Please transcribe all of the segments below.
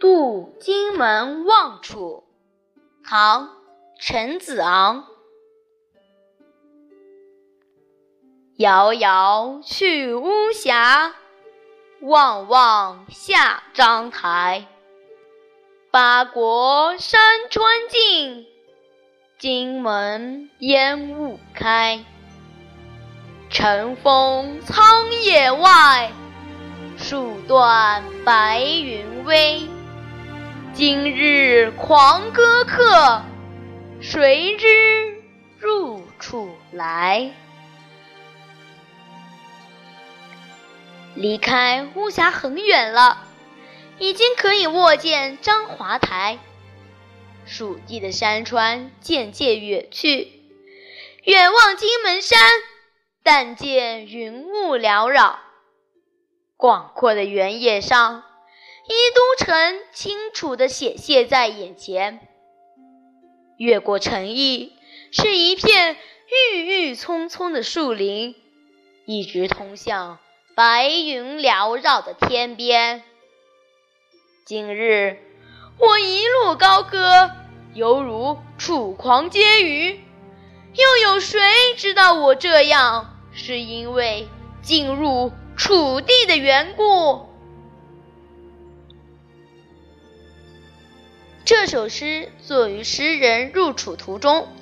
渡荆门望楚，唐·陈子昂。遥遥去巫峡，望望下章台。八国山川尽，荆门烟雾开。晨风苍野外，树断白云微。今日狂歌客，谁知入处来？离开巫峡很远了，已经可以望见章华台。蜀地的山川渐渐远去，远望荆门山，但见云雾缭绕。广阔的原野上，一都城清楚地显现在眼前。越过城邑，是一片郁郁葱葱的树林，一直通向。白云缭绕的天边，今日我一路高歌，犹如楚狂皆鱼。又有谁知道我这样是因为进入楚地的缘故？这首诗作于诗人入楚途中，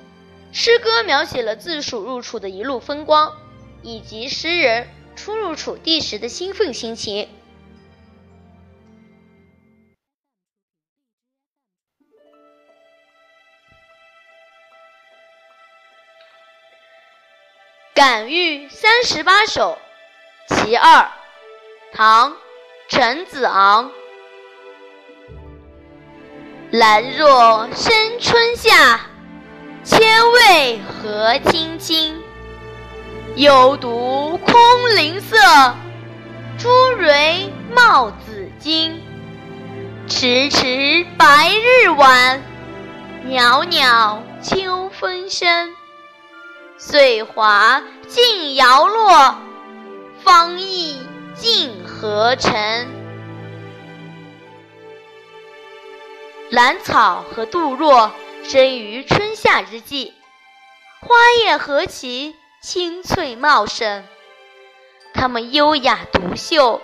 诗歌描写了自蜀入楚的一路风光，以及诗人。初入楚地时的兴奋心情。《感遇三十八首·其二》，唐·陈子昂。兰若生春夏，千味何青青。幽独空灵色，朱蕊冒紫金。迟迟白日晚，袅袅秋风生。岁华尽摇落，芳意尽何成。兰草和杜若生于春夏之际，花叶何其。青翠茂盛，它们优雅独秀，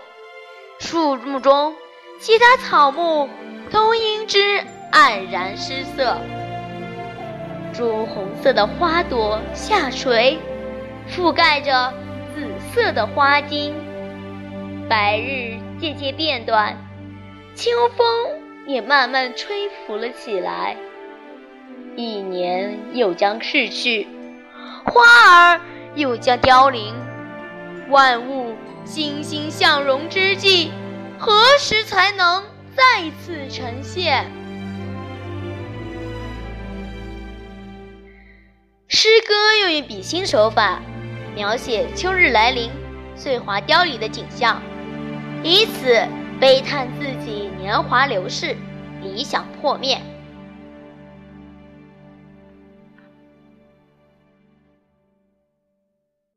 树木中其他草木都因之黯然失色。朱红色的花朵下垂，覆盖着紫色的花茎。白日渐渐变短，秋风也慢慢吹拂了起来。一年又将逝去，花儿。又将凋零，万物欣欣向荣之际，何时才能再次呈现？诗歌用于比心手法，描写秋日来临、岁华凋零的景象，以此悲叹自己年华流逝、理想破灭。